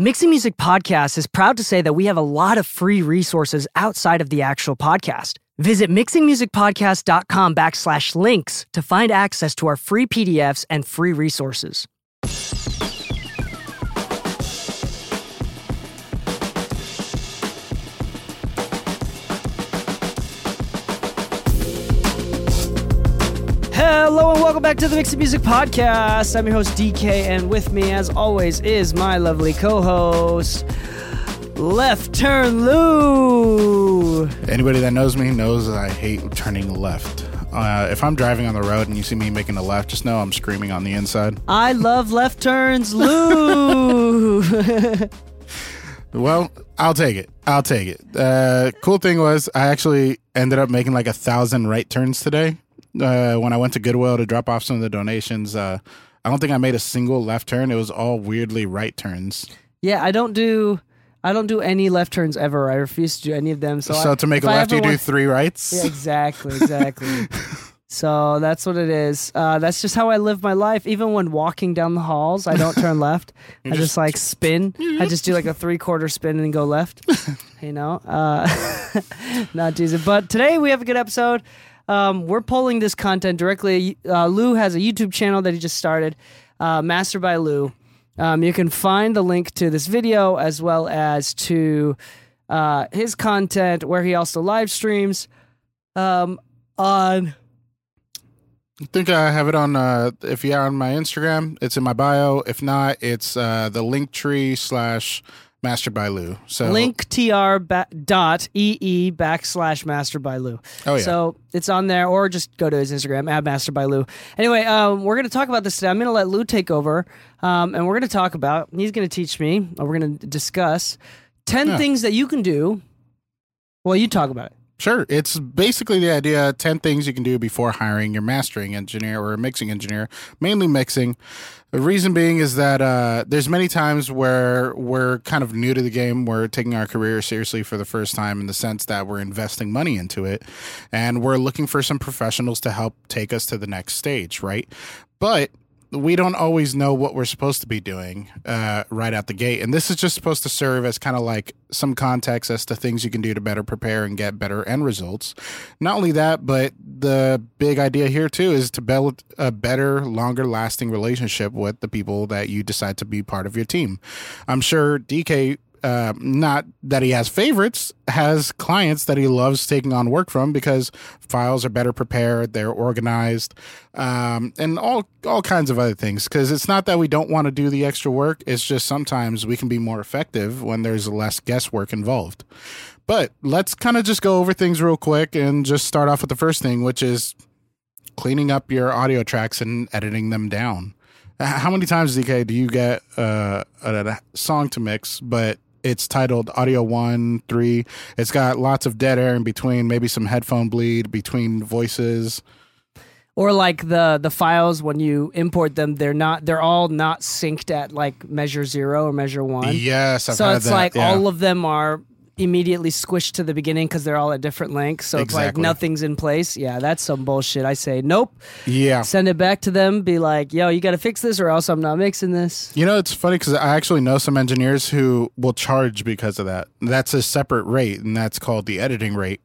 The Mixing Music Podcast is proud to say that we have a lot of free resources outside of the actual podcast. Visit mixingmusicpodcast.com backslash links to find access to our free PDFs and free resources. Welcome back to the Mixing Music Podcast. I'm your host DK, and with me, as always, is my lovely co-host, Left Turn Lou. Anybody that knows me knows that I hate turning left. Uh, if I'm driving on the road and you see me making a left, just know I'm screaming on the inside. I love left turns, Lou. Well, I'll take it. I'll take it. Uh, cool thing was, I actually ended up making like a thousand right turns today. Uh, when I went to Goodwill to drop off some of the donations, uh, I don't think I made a single left turn. It was all weirdly right turns. yeah, I don't do. I don't do any left turns ever. I refuse to do any of them. So, So, I, to make a left, you do want- three rights. Yeah, exactly, exactly. so that's what it is. Uh, that's just how I live my life. Even when walking down the halls, I don't turn left. I just, just- like spin. I just do like a three quarter spin and go left. you know, uh, not easy. But today we have a good episode. Um, we're pulling this content directly. Uh, Lou has a YouTube channel that he just started, uh, Master by Lou. Um, you can find the link to this video as well as to uh, his content where he also live streams um, on I think I have it on. Uh, if you're on my Instagram, it's in my bio. If not, it's uh, the Linktree slash Master by Lou. So linktr ba- dot ee backslash master by Lou. Oh, yeah. So it's on there, or just go to his Instagram at master by Lou. Anyway, um, we're going to talk about this today. I'm going to let Lou take over, um, and we're going to talk about. He's going to teach me. Or we're going to discuss ten Yeah. things that you can do. Well, you talk about it. Sure. It's basically the idea 10 things you can do before hiring your mastering engineer or a mixing engineer, mainly mixing. The reason being is that uh, there's many times where we're kind of new to the game. We're taking our career seriously for the first time in the sense that we're investing money into it and we're looking for some professionals to help take us to the next stage, right? But we don't always know what we're supposed to be doing uh, right out the gate. And this is just supposed to serve as kind of like some context as to things you can do to better prepare and get better end results. Not only that, but the big idea here too is to build a better, longer lasting relationship with the people that you decide to be part of your team. I'm sure DK uh, not that he has favorites, has clients that he loves taking on work from because files are better prepared, they're organized, um, and all all kinds of other things. Because it's not that we don't want to do the extra work; it's just sometimes we can be more effective when there's less guesswork involved. But let's kind of just go over things real quick and just start off with the first thing, which is cleaning up your audio tracks and editing them down. How many times, DK, do you get uh, a, a song to mix, but it's titled Audio One, Three? It's got lots of dead air in between, maybe some headphone bleed between voices. Or like the the files when you import them, they're not. They're all not synced at like measure zero or measure one. Yes, I've so it's that. like yeah. all of them are immediately squished to the beginning because they're all at different lengths. So it's like nothing's in place. Yeah, that's some bullshit. I say nope. yeah. Send it back to them. Be like, yo, you got to fix this, or else I'm not mixing this. You know, it's funny because I actually know some engineers who will charge because of that. That's a separate rate, and that's called the editing rate.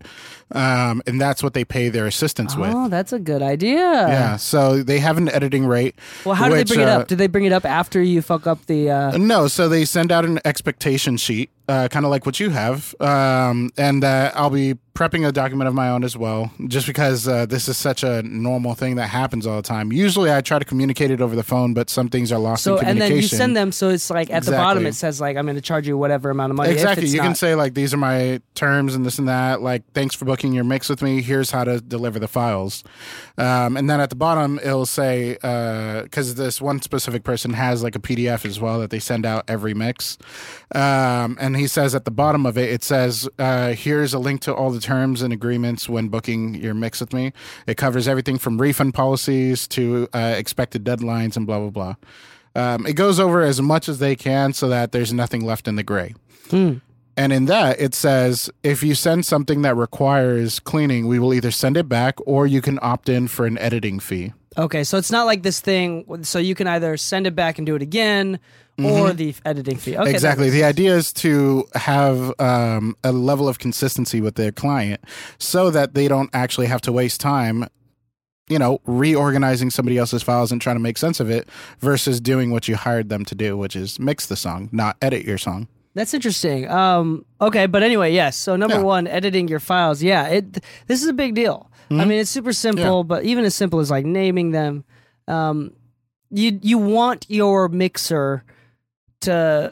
Um, and that's what they pay their assistants with. Oh, that's a good idea. Yeah, so they have an editing rate. Well, how do they bring it uh, up? Do they bring it up after you fuck up the? Uh, No, so they send out an expectation sheet, uh, kind of like what you have, um, and uh, I'll be prepping a document of my own as well, just because uh, this is such a normal thing that happens all the time. Usually, I try to communicate it over the phone, but some things are lost so in communication. and then you send them. So it's like at the bottom it says like I'm going to charge you whatever amount of money. Exactly. You can say like these are my terms and this and that. Like thanks for booking your mix with me. Here's how to deliver the files. Um, and then at the bottom it'll say because this one specific person has like a PDF as well that they send out every mix. Um, and he says at the bottom of it it says uh, here's a link to all the terms and agreements when booking your mix with me. It covers everything from refund policies to uh, expected deadlines and blah blah blah. Um, it goes over as much as they can so that there's nothing left in the gray. And in that, it says if you send something that requires cleaning, we will either send it back or you can opt in for an editing fee. Okay, so it's not like this thing. So you can either send it back and do it again, or the editing fee. Okay, Mm-hmm. exactly. The idea is to have um, a level of consistency with their client so that they don't actually have to waste time, you know, reorganizing somebody else's files and trying to make sense of it versus doing what you hired them to do, which is mix the song, not edit your song. That's interesting. Um, okay, but anyway, yes. So number Yeah. one, editing your files. Yeah, it. This is a big deal. I mean, it's super simple, but even as simple as like naming them, um, you you want your mixer to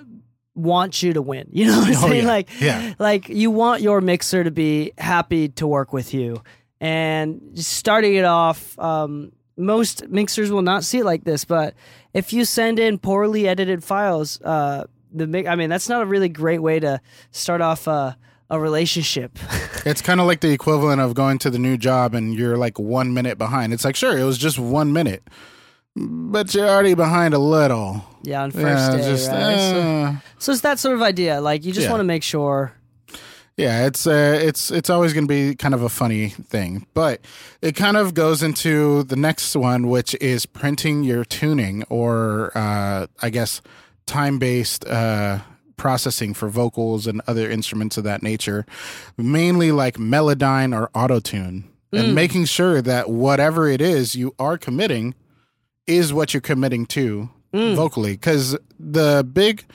want you to win. You know what I'm Oh, saying? yeah. Like, Yeah. like you want your mixer to be happy to work with you. And starting it off, um, most mixers will not see it like this, but if you send in poorly edited files, uh, the mi- I mean, that's not a really great way to start off a, a relationship. It's kind of like the equivalent of going to the new job and you're like one minute behind. It's like, sure, it was just one minute, but you're already behind a little. yeah, on first Yeah, day, just, right? so, uh, so it's that sort of idea. Like you just Yeah. want to make sure. Yeah, it's uh, it's it's always going to be kind of a funny thing, but it kind of goes into the next one, which is printing your tuning, or uh, I guess time based uh, processing for vocals and other instruments of that nature, mainly like Melodyne or Autotune, and making sure that whatever it is you are committing is what you're committing to mm. vocally, because the big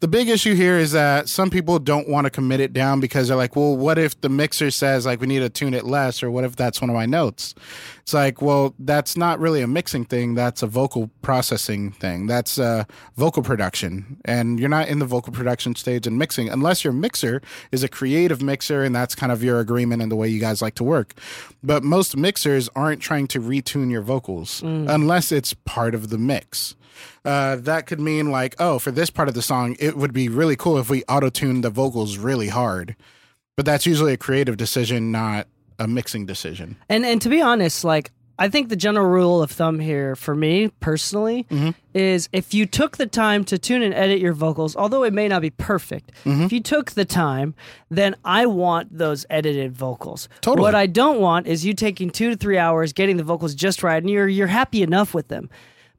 the big issue here is that some people don't want to commit it down because they're like, well, what if the mixer says like we need to tune it less, or what if that's one of my notes? It's like, well, that's not really a mixing thing. That's a vocal processing thing. That's uh, vocal production, and you're not in the vocal production stage and mixing unless your mixer is a creative mixer, and that's kind of your agreement and the way you guys like to work. But most mixers aren't trying to retune your vocals unless it's part of the mix uh, that could mean like, oh, for this part of the song, it would be really cool if we auto tune the vocals really hard. But that's usually a creative decision, not a mixing decision. And and to be honest, like I think the general rule of thumb here for me personally Mm-hmm. is if you took the time to tune and edit your vocals, although it may not be perfect, Mm-hmm. if you took the time, then I want those edited vocals. Totally. What I don't want is you taking two to three hours getting the vocals just right, and you're you're happy enough with them.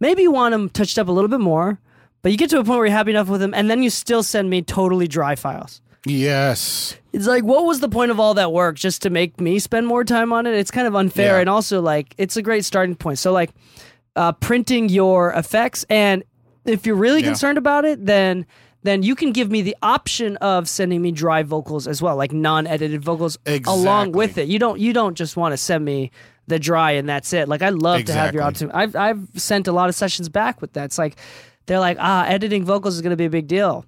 Maybe you want them touched up a little bit more, but you get to a point where you're happy enough with them, and then you still send me totally dry files. Yes. It's like, what was the point of all that work just to make me spend more time on it? It's kind of unfair, Yeah. and also like it's a great starting point. So like, uh, printing your effects, and if you're really Yeah. concerned about it, then then you can give me the option of sending me dry vocals as well, like non-edited vocals along with it. You don't you don't just want to send me the dry and that's it. Like I love to have your Exactly. option. I've I've sent a lot of sessions back with that. It's like they're like, ah, editing vocals is going to be a big deal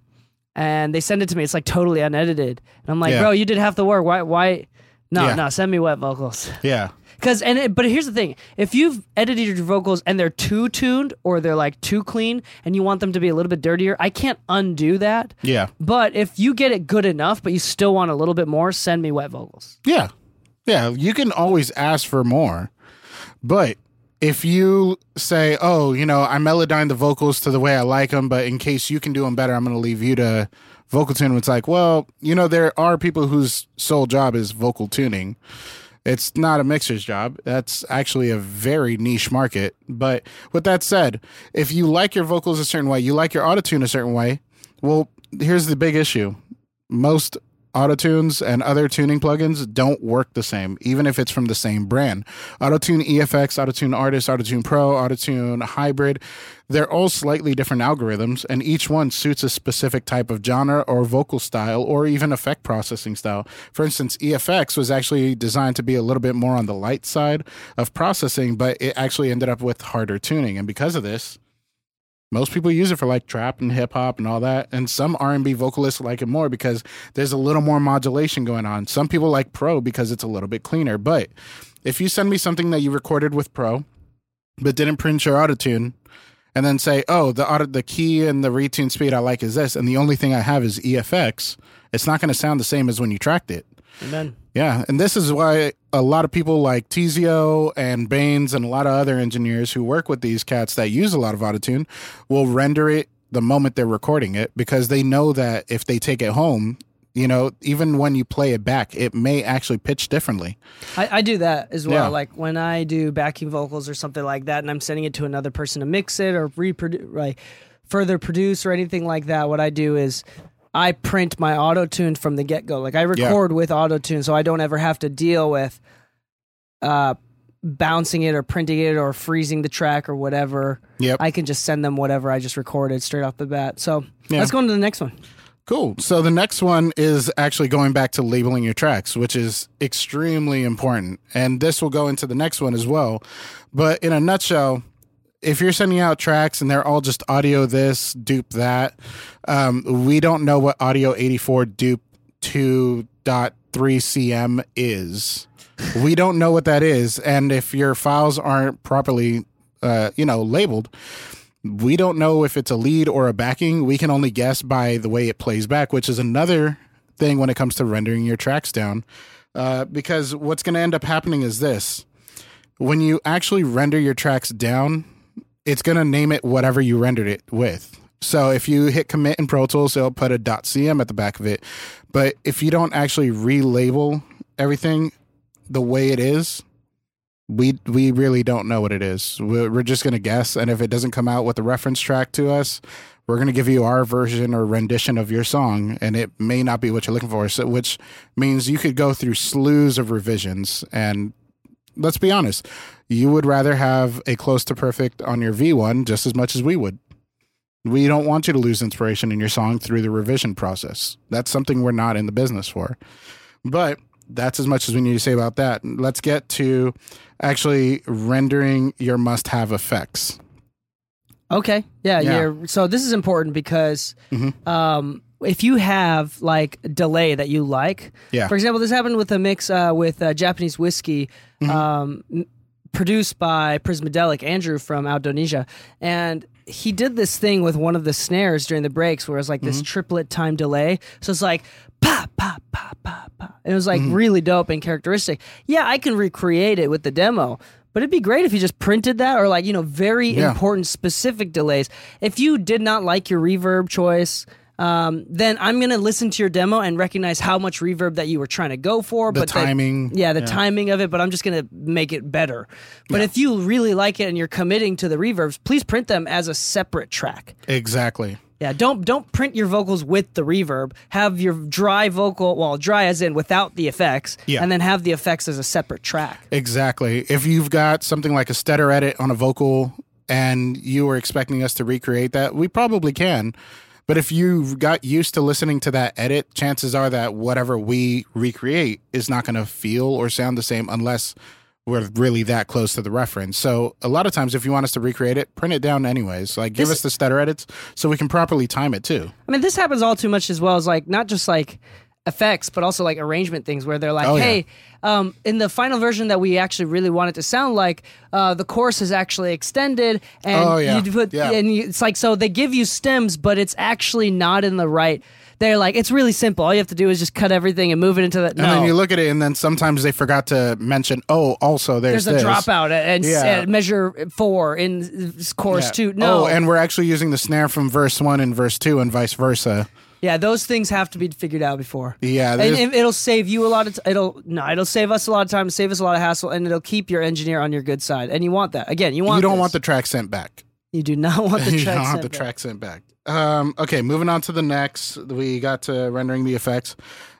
and they send it to me. It's like totally unedited, and I'm like, Yeah. bro, you did half the work. Why? Why? No, Yeah. no, send me wet vocals. Yeah. Because and it, but here's the thing: if you've edited your vocals and they're too tuned or they're like too clean, and you want them to be a little bit dirtier, I can't undo that. Yeah. But if you get it good enough, but you still want a little bit more, send me wet vocals. Yeah. Yeah. You can always ask for more. But if you say, oh, you know, I melodyne the vocals to the way I like them, but in case you can do them better, I'm going to leave you to vocal tune. It's like, well, you know, there are people whose sole job is vocal tuning. It's not a mixer's job. That's actually a very niche market. But with that said, if you like your vocals a certain way, you like your autotune a certain way, well, here's the big issue. Most autotunes and other tuning plugins don't work the same, even if it's from the same brand. Autotune EFX, Autotune Artist, Autotune Pro, Autotune Hybrid, they're all slightly different algorithms, and each one suits a specific type of genre or vocal style or even effect processing style. For instance, EFX was actually designed to be a little bit more on the light side of processing, but it actually ended up with harder tuning. And because of this, most people use it for like trap and hip hop and all that, and some R and B vocalists like it more because there's a little more modulation going on. Some people like Pro because it's a little bit cleaner. But if you send me something that you recorded with Pro, but didn't print your autotune, and then say, "Oh, the auto, the key and the retune speed I like is this," and the only thing I have is EFX, it's not going to sound the same as when you tracked it. Amen. Yeah, and this is why a lot of people like Tizio and Baines and a lot of other engineers who work with these cats that use a lot of autotune will render it the moment they're recording it because they know that if they take it home, you know, even when you play it back, it may actually pitch differently. I, I do that as well. Yeah. Like when I do backing vocals or something like that, and I'm sending it to another person to mix it or reproduce, like further produce or anything like that. What I do is I print my auto tune from the get go. Like I record with auto tune, so I don't ever have to deal with uh, bouncing it or printing it or freezing the track or whatever. Yep. I can just send them whatever I just recorded straight off the bat. So Yeah. let's go on to the next one. Cool. So the next one is actually going back to labeling your tracks, which is extremely important. And this will go into the next one as well. But in a nutshell, if you're sending out tracks and they're all just audio this, dupe that, um, we don't know what audio 84 dupe 2.3 cm is. we don't know what that is. And if your files aren't properly, uh, you know, labeled, we don't know if it's a lead or a backing. We can only guess by the way it plays back, which is another thing when it comes to rendering your tracks down. Uh, because what's going to end up happening is this when you actually render your tracks down, it's going to name it whatever you rendered it with. So if you hit commit in Pro Tools, it'll put a .cm at the back of it. But if you don't actually relabel everything the way it is, we we really don't know what it is. We're, just going to guess, and if it doesn't come out with the reference track to us, we're going to give you our version or rendition of your song, and it may not be what you're looking for. So, which means you could go through slews of revisions. And let's be honest, you would rather have a close to perfect on your V1 just as much as we would. We don't want you to lose inspiration in your song through the revision process. That's something we're not in the business for. But that's as much as we need to say about that. Let's get to actually rendering your must have effects. Okay. Yeah. Yeah. So this is important because Mhm. um, if you have like delay that you like, Yeah. for example, this happened with a mix uh, with uh, Japanese whiskey. Mm-hmm. Um, produced by Prismadelic Andrew from Indonesia, and he did this thing with one of the snares during the breaks, where it was like Mm-hmm. this triplet time delay. So it's like pa pa pa pa pa. And it was like Mm-hmm. really dope and characteristic. Yeah, I can recreate it with the demo. But it'd be great if you just printed that or like, you know, very Yeah. important specific delays. If you did not like your reverb choice, um, then I'm gonna listen to your demo and recognize how much reverb that you were trying to go for. The but then- timing. yeah, the timing of it, but I'm just going to make it better. But if you really like it and you're committing to the reverbs, please print them as a separate track. Exactly. Yeah, don't don't print your vocals with the reverb. Have your dry vocal, well, dry as in without the effects, Yeah. and then have the effects as a separate track. Exactly. If you've got something like a stutter edit on a vocal and you were expecting us to recreate that, we probably can. But if you got used to listening to that edit, chances are that whatever we recreate is not going to feel or sound the same unless we're really that close to the reference. So a lot of times, if you want us to recreate it, print it down anyways. Like give This- us the stutter edits so we can properly time it too. I mean, this happens all too much as well as like not just like effects, but also like arrangement things where they're like, Oh, yeah. hey, um, in the final version that we actually really want it to sound like, uh, the chorus is actually extended, and Oh, yeah. you put, Yeah. and you, it's like so they give you stems, but it's actually not in the right. They're like, it's really simple. All you have to do is just cut everything and move it into the. And then you look at it, and then sometimes they forgot to mention, oh, also there's, there's a this. dropout at, and, Yeah. at measure four in chorus Yeah. two. No, Oh, and we're actually using the snare from verse one and verse two, and vice versa. Yeah, those things have to be figured out before. Yeah, and, and it'll save you a lot of t- it'll no it'll save us a lot of time save us a lot of hassle and it'll keep your engineer on your good side and you want that again you want you don't this. want the track sent back. you do not want the you track don't want sent the back. track sent back. Um, okay, moving on to the next. We got to rendering the effects.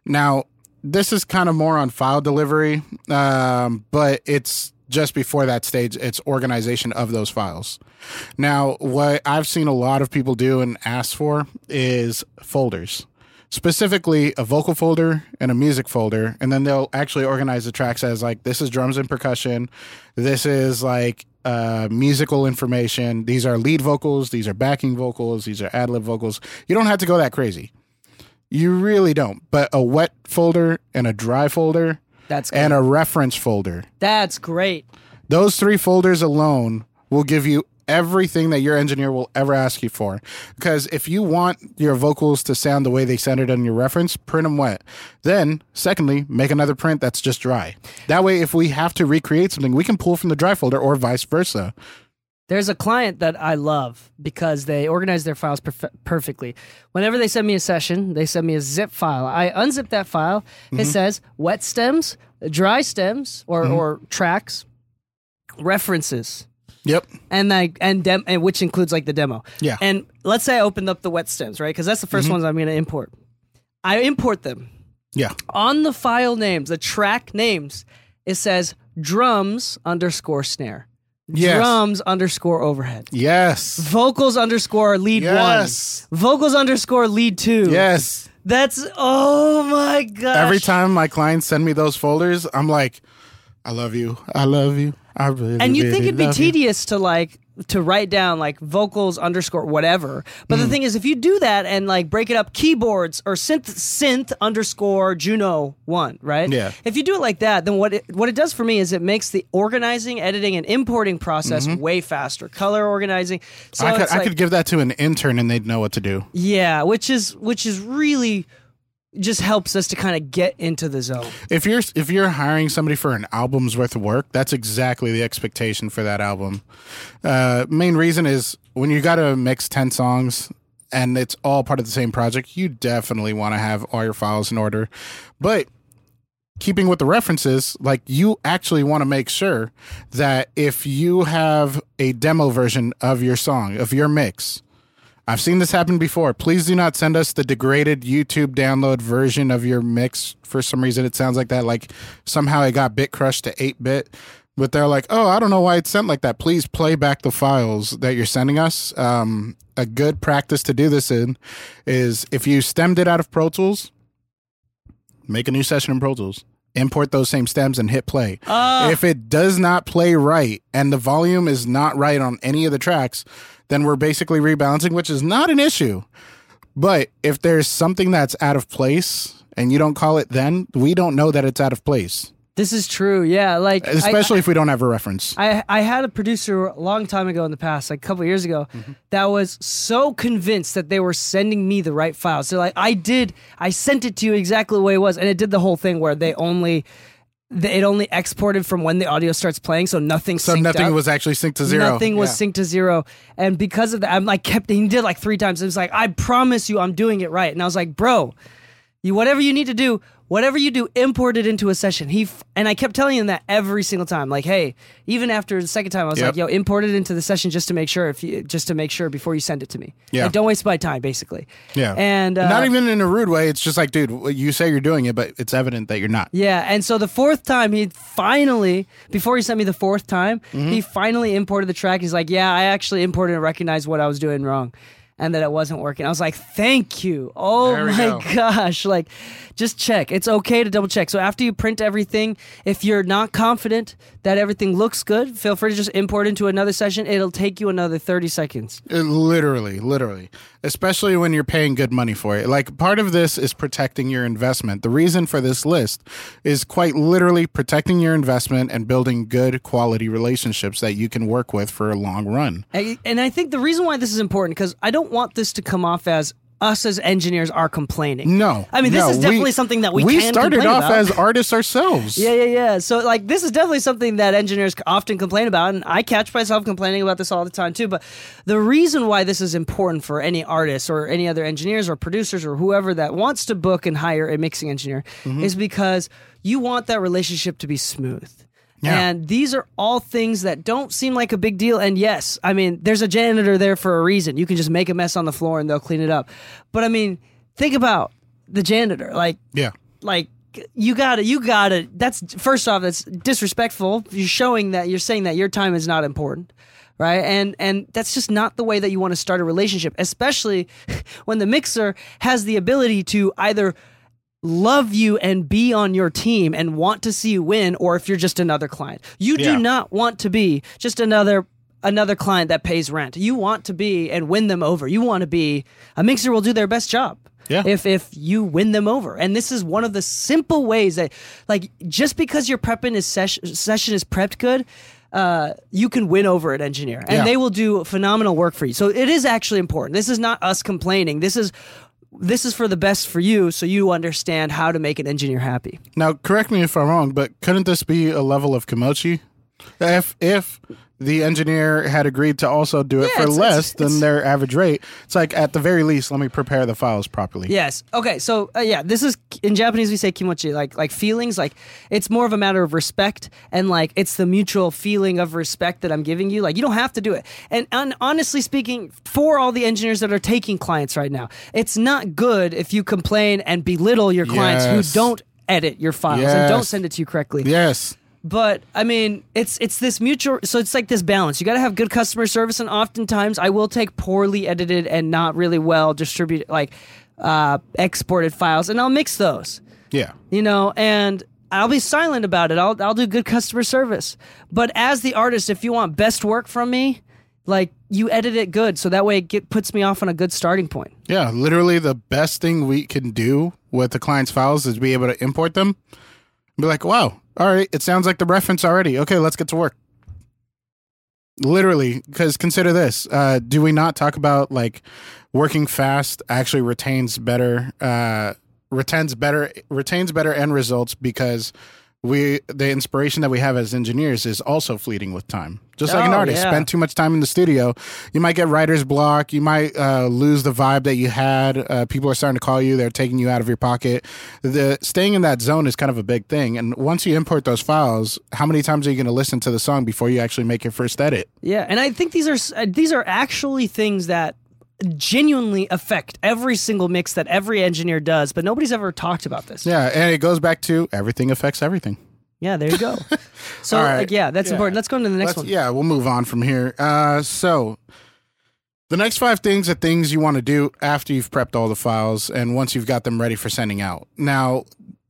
Now, this is kind of more on file delivery, um, but it's just before that stage. It's organization of those files. Now, what I've seen a lot of people do and ask for is folders. Specifically, a vocal folder and a music folder, and then they'll actually organize the tracks as like this is drums and percussion, this is like uh, musical information. These are lead vocals. These are backing vocals. These are ad lib vocals. You don't have to go that crazy. You really don't. But a wet folder and a dry folder that's great. and a reference folder. that's great Those three folders alone will give you everything that your engineer will ever ask you for. Because if you want your vocals to sound the way they sounded on your reference, print them wet. Then, secondly, make another print that's just dry. That way, if we have to recreate something, we can pull from the dry folder or vice versa. There's a client that I love because they organize their files perf- perfectly. Whenever they send me a session, they send me a zip file. I unzip that file. Mm-hmm. It says wet stems, dry stems, or, or tracks, references, Yep. and like and dem and which includes like the demo. Yeah. And let's say I opened up the wet stems, right? Because that's the 1st ones I'm going to import. I import them Yeah. on the file names, the track names. It says drums underscore snare, Yes. drums underscore overhead, Yes. vocals underscore lead one. Yes. one, vocals underscore lead two. Yes. That's oh my gosh. Every time my clients send me those folders, I'm like, I love you. I love you. I really, and you really think it'd be love you. tedious to like to write down like vocals underscore whatever but Mm. the thing is if you do that and like break it up keyboards or synth synth underscore juno one right Yeah. if you do it like that then what it what it does for me is it makes the organizing editing and importing process way faster color organizing so Mm-hmm. I could, I like, could give that to an intern and they'd know what to do. yeah which is which is really just helps us to kind of get into the zone If you're if you're hiring somebody for an album's worth of work, that's exactly the expectation for that album. Uh, main reason is when you got to mix ten songs and it's all part of the same project, you definitely want to have all your files in order. But keeping with the references, like you actually want to make sure that if you have a demo version of your song, of your mix, I've seen this happen before. Please do not send us the degraded YouTube download version of your mix. For some reason, it sounds like that. Like somehow it got bit crushed to 8 bit. But they're like, oh, I don't know why it's sent like that. Please play back the files that you're sending us. Um, a good practice to do this in is if you stemmed it out of Pro Tools, make a new session in Pro Tools. Import those same stems and hit play. if it does not play right and the volume is not right on any of the tracks, then we're basically rebalancing, which is not an issue. But if there's something that's out of place and you don't call it then, we don't know that it's out of place, this is true yeah like I- especially if we don't have a reference. I, I had a producer a long time ago in the past, like a couple years ago, that was so convinced that they were sending me the right files. So like I did, I sent it to you exactly the way it was, and it did the whole thing where they only, it only exported from when the audio starts playing, so nothing. so nothing up. was actually synced to zero. Nothing was Yeah. synced to zero, and because of that, I'm like kept. He did like three times. It was like, I promise you, I'm doing it right. And I was like, bro, you whatever you need to do, whatever you do, import it into a session. He f- and I kept telling him that every single time. Like, hey, even after the second time, I was Yep. like, yo, import it into the session just to make sure if you just to make sure before you send it to me. Yeah. Like, don't waste my time, basically. Yeah. And uh, not even in a rude way. It's just like, dude, you say you're doing it, but it's evident that you're not. Yeah, and so the fourth time he finally, before he sent me the fourth time, Mm-hmm. he finally imported the track. He's like, "Yeah, I actually imported and recognized what I was doing wrong." And that it wasn't working. I was like, "Thank you! Oh my go. gosh! Like, just check. It's okay to double check. So after you print everything, if you're not confident that everything looks good, feel free to just import into another session. It'll take you another thirty seconds. It literally, literally, especially when you're paying good money for it. Like part of this is protecting your investment. The reason for this list is quite literally protecting your investment and building good quality relationships that you can work with for a long run. And and I think the reason why this is important because I don't want this to come off as us as engineers are complaining. No, I mean this no, is definitely something that we we started off about. as artists ourselves. Yeah, yeah, yeah. So like this is definitely something that engineers often complain about and I catch myself complaining about this all the time too, but the reason why this is important for any artists or any other engineers or producers or whoever that wants to book and hire a mixing engineer Mm-hmm. is because you want that relationship to be smooth. Yeah. And these are all things that don't seem like a big deal. And yes, I mean, there's a janitor there for a reason. You can just make a mess on the floor and they'll clean it up. But I mean, think about the janitor. Like, yeah. like you gotta you gotta that's first off that's disrespectful you're showing that you're saying that your time is not important right and and that's just not the way that you want to start a relationship especially when the mixer has the ability to either love you and be on your team and want to see you win or if you're just another client. You Yeah. do not want to be just another another client that pays rent. You want to be and win them over. You want to be a mixer will do their best job Yeah. if if you win them over. And this is one of the simple ways that like just because your prepping is session session is prepped good uh, you can win over an engineer and Yeah. they will do phenomenal work for you. So it is actually important. This is not us complaining. This is this is for the best for you so you understand how to make an engineer happy Now, correct me if I'm wrong, but couldn't this be a level of kimochi? If if the engineer had agreed to also do it Yeah, for it's- less it's- than it's- their average rate. It's like at the very least, let me prepare the files properly. Yes. Okay. So uh, yeah, this is in Japanese we say kimochi, like like feelings. Like it's more of a matter of respect, and like it's the mutual feeling of respect that I'm giving you. Like you don't have to do it. And, and honestly speaking, for all the engineers that are taking clients right now, it's not good if you complain and belittle your clients Yes. who don't edit your files and don't Yes. send it to you correctly. Yes. But I mean, it's it's this mutual. So it's like this balance. You got to have good customer service, and oftentimes I will take poorly edited and not really well distributed, like uh, exported files, and I'll mix those. Yeah. You know, and I'll be silent about it. I'll I'll do good customer service. But as the artist, if you want best work from me, like you edit it good, so that way it get, puts me off on a good starting point. Yeah. Literally, the best thing we can do with the client's files is be able to import them. Be like, wow, all right, it sounds like the reference already. Okay, let's get to work. Literally, because consider this: uh, do we not talk about like working fast actually retains better, uh, retains better, retains better end results because we the inspiration that we have as engineers is also fleeting with time. Just like an Oh, artist, yeah. spend too much time in the studio, you might get writer's block. You might uh, lose the vibe that you had. Uh, people are starting to call you; they're taking you out of your pocket. The staying in that zone is kind of a big thing. And once you import those files, how many times are you going to listen to the song before you actually make your first edit? Yeah, and I think these are uh, these are actually things that genuinely affect every single mix that every engineer does, but nobody's ever talked about this. Yeah, and it goes back to everything affects everything. Yeah, there you go. So All right. like, yeah, that's Yeah. important. Let's go into the next Let's- one. Yeah, we'll move on from here. Uh, so the next five things are things you want to do after you've prepped all the files and once you've got them ready for sending out. Now,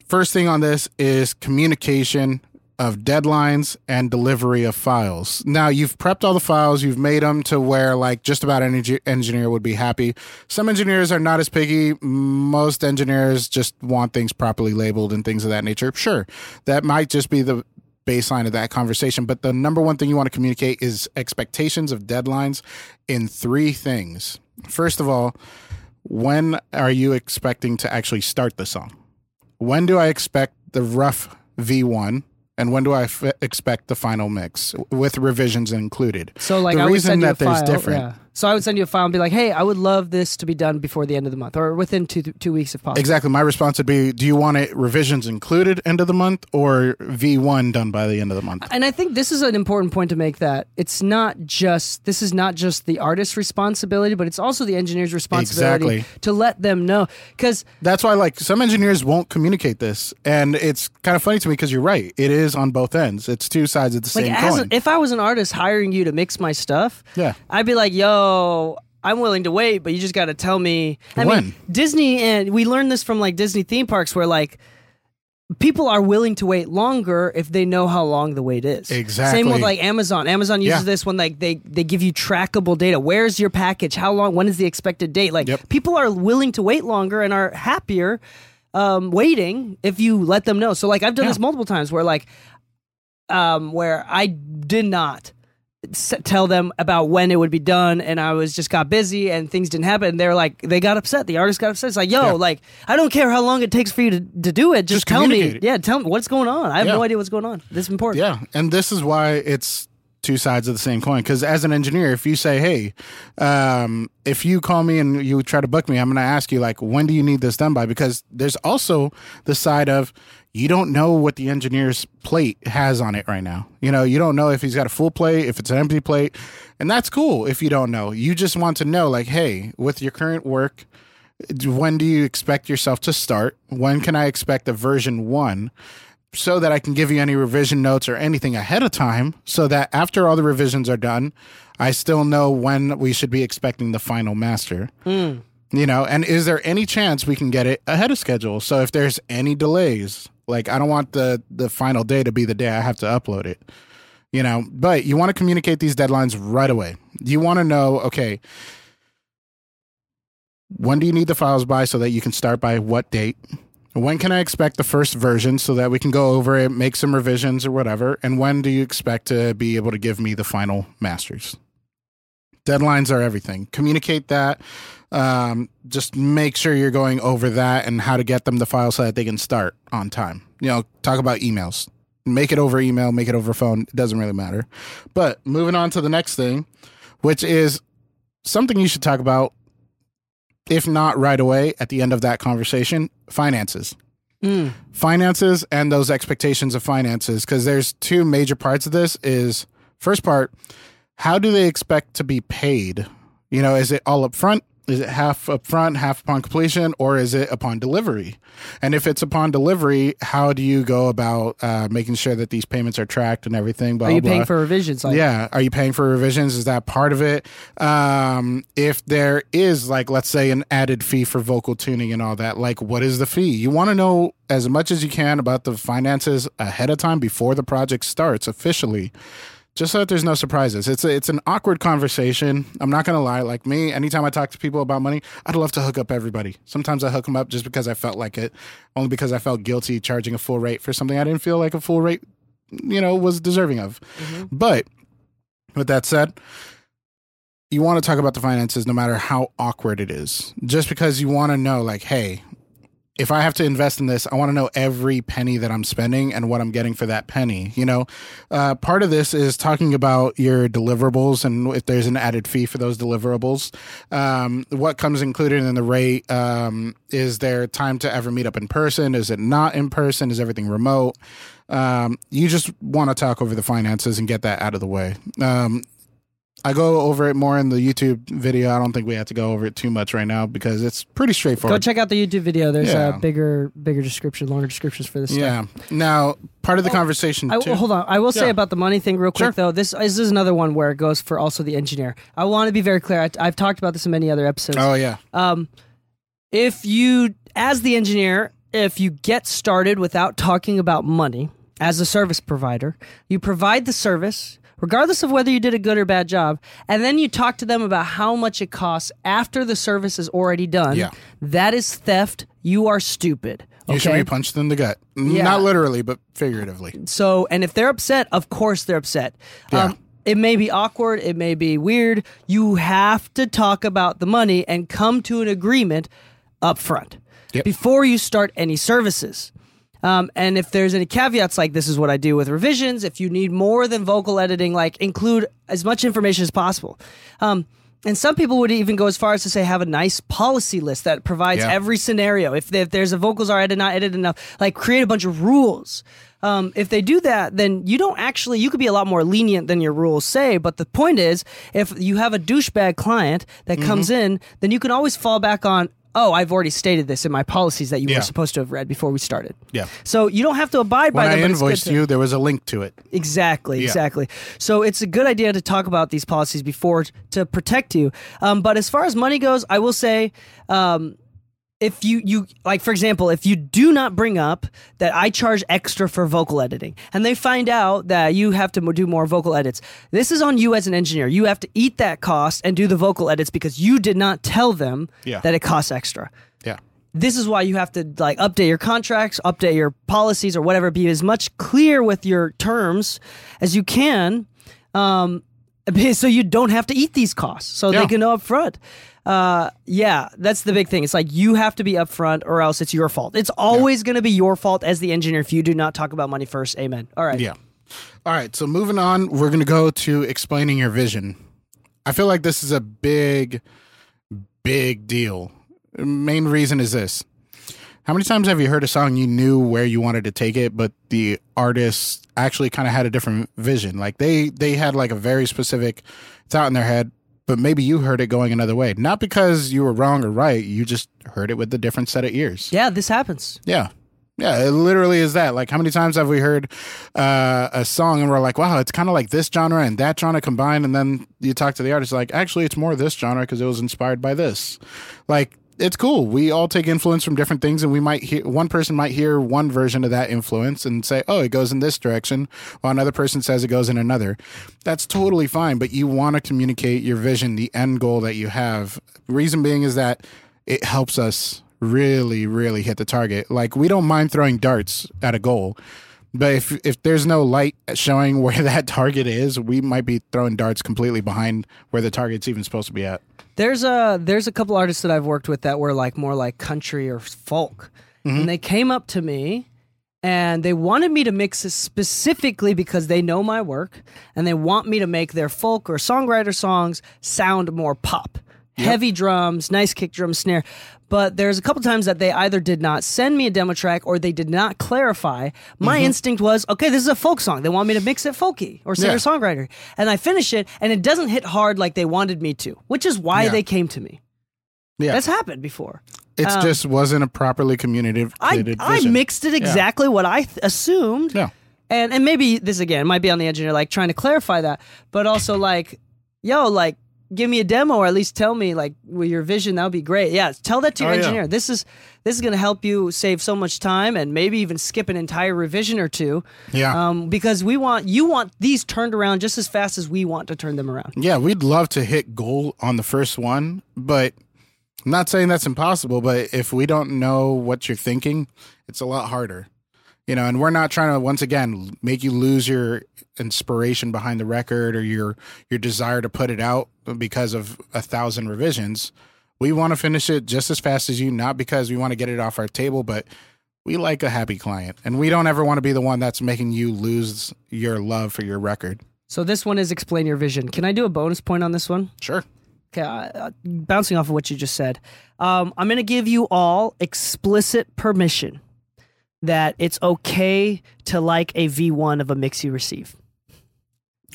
first thing on this is communication of deadlines and delivery of files. Now, you've prepped all the files, you've made them to where like just about any engineer would be happy. Some engineers are not as picky. Most engineers just want things properly labeled and things of that nature. Sure, that might just be the baseline of that conversation. But the number one thing you want to communicate is expectations of deadlines in three things. First of all, when are you expecting to actually start the song? When do I expect the rough V1? And when do I f- expect the final mix with revisions included? So like the I reason that there's file. different. Yeah. So I would send you a file and be like, "Hey, I would love this to be done before the end of the month, or within two two weeks if possible." Exactly. My response would be Do you want it revisions included end of the month or V1 done by the end of the month? And I think this is an important point to make that it's not just this is not just the artist's responsibility, but it's also the engineer's responsibility Exactly. to let them know. Because That's why, like, some engineers won't communicate this, and it's kind of funny to me because you're right. It is on both ends. It's two sides of the like same coin. a, if I was an artist hiring you to mix my stuff, Yeah. I'd be like, "Yo, I'm willing to wait, but you just got to tell me." I When? mean, Disney and we learned this from like Disney theme parks where like people are willing to wait longer if they know how long the wait is. Exactly. Same with like Amazon. Amazon uses Yeah. this when like they they give you trackable data. Where's your package? How long? When is the expected date? Like Yep. people are willing to wait longer and are happier um, waiting if you let them know. So like I've done Yeah. this multiple times where like um, where I did not tell them about when it would be done and I was just got busy and things didn't happen and they're like they got upset the artist got upset it's like yo Yeah. like I don't care how long it takes for you to, to do it just, Just tell me it. yeah tell me what's going on I have Yeah. no idea what's going on this is important Yeah, and this is why it's two sides of the same coin. Because as an engineer, if you say, "Hey," um, if you call me and you try to book me, I'm going to ask you like, "When do you need this done by?" Because there's also the side of you don't know what the engineer's plate has on it right now. You know, you don't know if he's got a full plate, if it's an empty plate, and that's cool. If you don't know, you just want to know, like, "Hey, with your current work." When do you expect yourself to start? When can I expect a version one? So that I can give you any revision notes or anything ahead of time so that after all the revisions are done, I still know when we should be expecting the final master. Hmm. You know, and is there any chance we can get it ahead of schedule? So if there's any delays, like I don't want the the final day to be the day I have to upload it. You know, but you want to communicate these deadlines right away. You want to know, okay, when do you need the files by so that you can start by what date? When can I expect the first version so that we can go over it, make some revisions or whatever? And when do you expect to be able to give me the final masters? Deadlines are everything. Communicate that. Um, just make sure you're going over that and how to get them the file so that they can start on time. You know, talk about emails. Make it over email, make it over phone. It doesn't really matter. But moving on to the next thing, which is something you should talk about, if not right away at the end of that conversation finances. Mm. Finances and those expectations of finances. Because there's two major parts of this is first part, how do they expect to be paid? You know, is it all up front? Is it half up front, half upon completion, or is it upon delivery? And if it's upon delivery, how do you go about uh, making sure that these payments are tracked and everything? Blah, Are you blah, paying for revisions? Like, Yeah. Are you paying for revisions? Is that part of it? Um, if there is, like, let's say, an added fee for vocal tuning and all that, like, what is the fee? You want to know as much as you can about the finances ahead of time before the project starts officially. Just so that there's no surprises. It's a, it's an awkward conversation. I'm not gonna lie. Like me, anytime I talk to people about money, I'd love to hook up everybody. Sometimes I hook them up just because I felt like it, only because I felt guilty charging a full rate for something I didn't feel like a full rate, you know, was deserving of. Mm-hmm. But with that said, you want to talk about the finances no matter how awkward it is. Just because you want to know, like, hey, if I have to invest in this, I want to know every penny that I'm spending and what I'm getting for that penny. You know, uh, part of this is talking about your deliverables and if there's an added fee for those deliverables. Um, what comes included in the rate? Um, is there time to ever meet up in person? Is it not in person? Is everything remote? Um, you just want to talk over the finances and get that out of the way. Um, I go over it more in the YouTube video. I don't think we have to go over it too much right now because it's pretty straightforward. Go check out the YouTube video. There's Yeah. a bigger, bigger description, longer descriptions for this. stuff. Yeah. Now, part of the conversation I, too. hold on. I will say about the money thing real quick Sure. though. This, this is another one where it goes for also the engineer. I want to be very clear. I, I've talked about this in many other episodes. Oh yeah. Um, if you, as the engineer, if you get started without talking about money as a service provider, you provide the service, regardless of whether you did a good or bad job, and then you talk to them about how much it costs after the service is already done. Yeah. That is theft. You are stupid. You should be punched in the gut. Yeah. Not literally, but figuratively. So, and if they're upset, of course they're upset. Yeah. Um, it may be awkward. It may be weird. You have to talk about the money and come to an agreement up front Yep. before you start any services. Um, and if there's any caveats, like this is what I do with revisions, if you need more than vocal editing, like include as much information as possible. Um, and some people would even go as far as to say have a nice policy list that provides Yeah. every scenario. If, if there's a vocals are edited, not edited enough, like create a bunch of rules. Um, if they do that, then you don't actually, you could be a lot more lenient than your rules say. But the point is, if you have a douchebag client that Mm-hmm. comes in, then you can always fall back on, oh, I've already stated this in my policies that you Yeah. were supposed to have read before we started. Yeah. So you don't have to abide When by I them. but it's good invoiced to- you, there was a link to it. Exactly, exactly. So it's a good idea to talk about these policies before to protect you. Um, but as far as money goes, I will say, um, if you you like for example, if you do not bring up that I charge extra for vocal editing, and they find out that you have to do more vocal edits, this is on you as an engineer. You have to eat that cost and do the vocal edits because you did not tell them Yeah. that it costs extra Yeah. this is why you have to like update your contracts, update your policies or whatever. Be as much clear with your terms as you can, um, so you don't have to eat these costs. So Yeah. they can know up front. Uh, yeah, that's the big thing. It's like you have to be upfront, or else it's your fault. It's always going to be your fault as the engineer if you do not talk about money first. Amen. All right. Yeah. All right. So moving on, we're going to go to explaining your vision. I feel like this is a big, big deal. Main reason is this. How many times have you heard a song you knew where you wanted to take it, but the artist actually kind of had a different vision? Like they they had like a very specific thought in their head, but maybe you heard it going another way. Not because you were wrong or right, you just heard it with a different set of ears. Yeah, this happens. Yeah. Yeah, it literally is that. Like, how many times have we heard uh, a song and we're like, wow, it's kind of like this genre and that genre combined. And then you talk to the artist, like, actually, it's more this genre because it was inspired by this. Like, it's cool. We all take influence from different things, and we might hear one person might hear one version of that influence and say, oh, it goes in this direction, while another person says it goes in another. That's totally fine, but you want to communicate your vision, the end goal that you have. Reason being is that it helps us really, really hit the target. Like we don't mind throwing darts at a goal, but if if there's no light showing where that target is, we might be throwing darts completely behind where the target's even supposed to be at. There's a there's a couple artists that I've worked with that were like more like country or folk, Mm-hmm. and they came up to me and they wanted me to mix it specifically because they know my work and they want me to make their folk or songwriter songs sound more pop. Heavy drums, nice kick drum snare. But there's a couple times that they either did not send me a demo track or they did not clarify. My Mm-hmm. instinct was, okay, this is a folk song. They want me to mix it folky or singer Yeah. songwriter. And I finish it and it doesn't hit hard like they wanted me to, which is why Yeah. they came to me. Yeah, That's happened before. it just wasn't a properly communicated I. I mixed it exactly what I th- assumed. Yeah. And and maybe this again might be on the engineer, like trying to clarify that, but also like, yo, like give me a demo or at least tell me like with your vision, that would be great. Yeah, tell that to your Oh, yeah. engineer. This is this is gonna help you save so much time and maybe even skip an entire revision or two. Yeah. Um, because we want you want these turned around just as fast as we want to turn them around. Yeah, we'd love to hit goal on the first one, but I'm not saying that's impossible, but if we don't know what you're thinking, it's a lot harder. You know, and we're not trying to once again make you lose your inspiration behind the record or your your desire to put it out because of a thousand revisions. We want to finish it just as fast as you, not because we want to get it off our table, but we like a happy client. And we don't ever want to be the one that's making you lose your love for your record. So this one is explain your vision. Can I do a bonus point on this one? Sure. Okay, uh, uh, bouncing off of what you just said, um, I'm going to give you all explicit permission that it's okay to like a V1 of a mix you receive.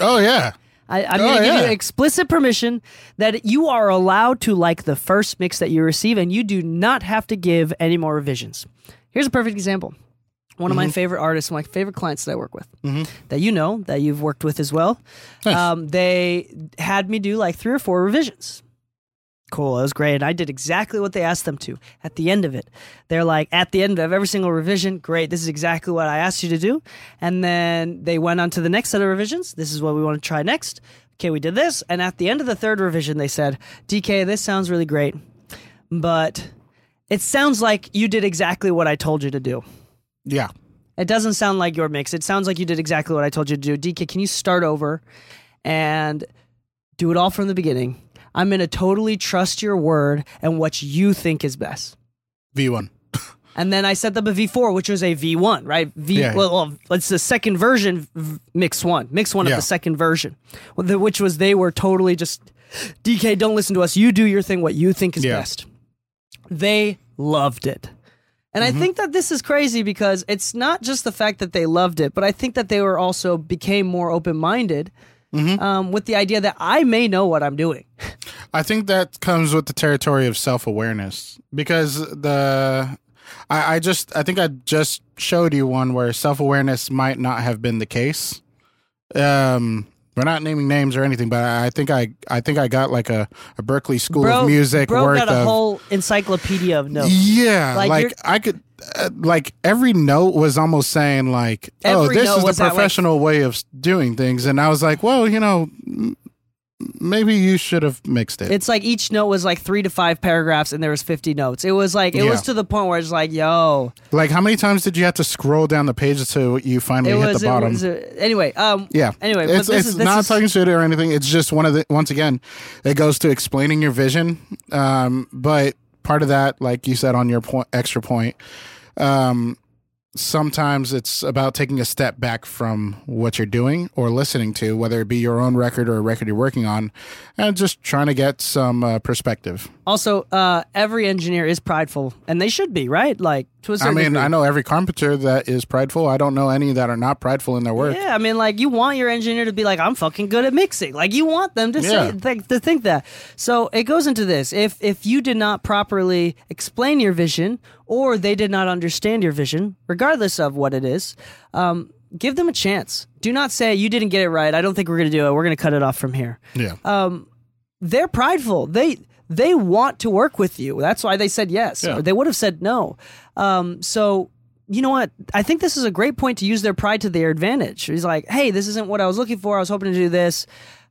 Oh yeah. I, I'm Oh, going to give you explicit permission that you are allowed to like the first mix that you receive, and you do not have to give any more revisions. Here's a perfect example. One of Mm-hmm. my favorite artists, my favorite clients that I work with, that you know, that you've worked with as well. Nice. Um, they had me do like three or four revisions. Cool, it was great. And I did exactly what they asked them to. At the end of it, they're like, at the end of every single revision, great, this is exactly what I asked you to do. And then they went on to the next set of revisions. This is what we want to try next. Okay, we did this. And at the end of the third revision, they said, DK, this sounds really great, but it sounds like you did exactly what I told you to do. Yeah. It doesn't sound like your mix. It sounds like you did exactly what I told you to do. DK, can you start over and do it all from the beginning? I'm going to totally trust your word and what you think is best. V1. And then I set them a V4, which was a V1, right? V. Yeah. Well, well, it's the second version, mix one, mix one Yeah. of the second version, which was they were totally just DK. Don't listen to us. You do your thing. What you think is Yeah. best. They loved it. And Mm-hmm. I think that this is crazy because it's not just the fact that they loved it, but I think that they were also became more open minded Mm-hmm. um, with the idea that I may know what I'm doing. I think that comes with the territory of self awareness because the I, I just I think I just showed you one where self awareness might not have been the case. Um, we're not naming names or anything, but I think I I think I got like a, a Berklee School Bro, of Music bro worth got a of whole encyclopedia of notes. yeah, Like, like, I could uh, like every note was almost saying like oh this is the professional way of doing things, and I was like well you know maybe you should have mixed it. It's like each note was like three to five paragraphs, and there was fifty notes. It was like it was to the point where it's like, yo, Like, how many times did you have to scroll down the page until you finally it hit was. the It bottom? was uh, anyway. Um. yeah. Anyway, but it's, this it's is- this not is- talking shit or anything. It's just one of the, once again, it goes to explaining your vision. Um, but part of that, like you said on your point, extra point, um, sometimes it's about taking a step back from what you're doing or listening to, whether it be your own record or a record you're working on, and just trying to get some uh, perspective. Also, uh, every engineer is prideful, and they should be, right? Like to a I certain mean, degree. I know every carpenter that is prideful. I don't know any that are not prideful in their work. Yeah, I mean, like you want your engineer to be like, I'm fucking good at mixing. Like you want them to Yeah. say th- to think that. So it goes into this: if if you did not properly explain your vision, or they did not understand your vision, regardless of what it is, um, give them a chance. Do not say you didn't get it right. I don't think we're gonna do it. We're gonna cut it off from here. Yeah. Um, They're prideful. They they want to work with you. That's why they said yes. Yeah. Or they would have said no. Um, so you know what? I think this is a great point to use their pride to their advantage. He's like, hey, this isn't what I was looking for. I was hoping to do this.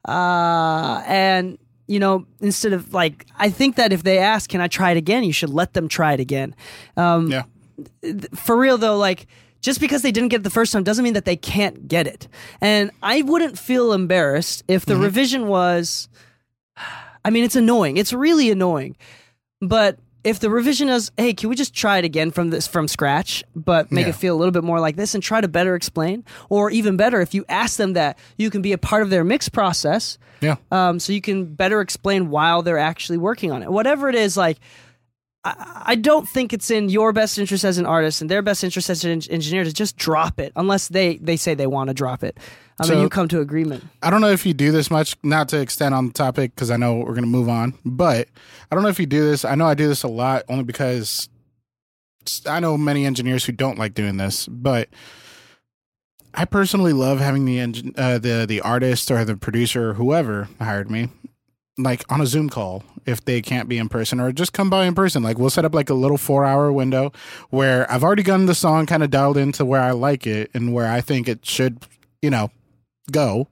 Uh, and, you know, instead of like, I think that if they ask, can I try it again? You should let them try it again. Um, yeah. for real though, like just because they didn't get it the first time doesn't mean that they can't get it. And I wouldn't feel embarrassed if the revision was I mean, it's annoying. It's really annoying. But if the revision is, hey, can we just try it again from this from scratch, but make Yeah. it feel a little bit more like this and try to better explain? Or even better, if you ask them that you can be a part of their mix process, Yeah. um, so you can better explain while they're actually working on it. Whatever it is, like I, I don't think it's in your best interest as an artist and their best interest as an en- engineer to just drop it unless they they say they want to drop it. I mean, So- you come to agreement. I don't know if you do this much, not to extend on the topic because I know we're going to move on, but I don't know if you do this. I know I do this a lot only because I know many engineers who don't like doing this, but I personally love having the engine, uh, the the artist or the producer or whoever hired me, like on a Zoom call if they can't be in person, or just come by in person. Like we'll set up like a little four hour window where I've already gotten the song kind of dialed into where I like it and where I think it should, you know, go.